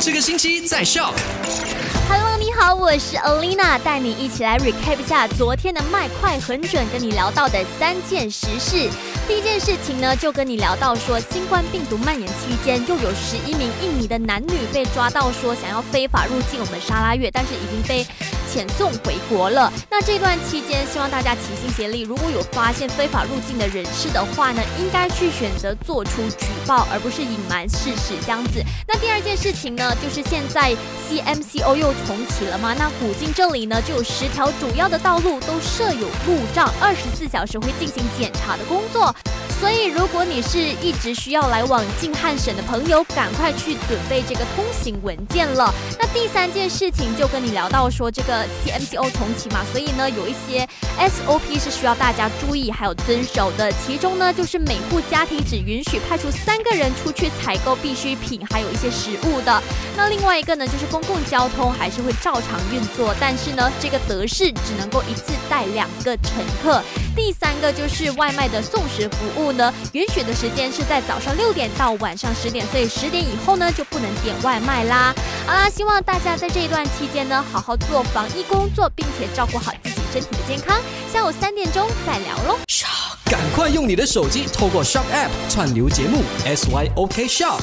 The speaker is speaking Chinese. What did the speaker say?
这个星期在笑。Hello，你好，我是 Olina，带你一起来 recap 一下昨天的麦快很准跟你聊到的三件实事。第一件事情呢，就跟你聊到说，新冠病毒蔓延期间，又有十一名印尼的男女被抓到说想要非法入境我们沙拉月，但是已经被遣送回国了。那这段期间，希望大家齐心协力，如果有发现非法入境的人士的话呢，应该去选择做出举报，而不是隐瞒事实这样子。那第二件事情呢，就是现在 CMCO 又重启了吗？那古今这里呢，就有十条主要的道路都设有路障，二十四小时会进行检查的工作。所以，如果你是一直需要来往晋汉省的朋友，赶快去准备这个通行文件了。那第三件事情就跟你聊到说，这个 CMCO 重启嘛，所以呢，有一些 SOP 是需要大家注意还有遵守的。其中呢，就是每户家庭只允许派出三个人出去采购必需品，还有一些食物的。那另外一个呢，就是公共交通还是会照常运作，但是呢，这个德式只能够一次带两个乘客。第三个就是外卖的送食服务呢，允许的时间是在早上六点到晚上十点，所以十点以后呢就不能点外卖啦。好啦，希望大家在这一段期间呢，好好做防疫工作，并且照顾好自己身体的健康。下午三点钟再聊喽。赶快用你的手机透过 Shop App 串流节目 SYOK Shop。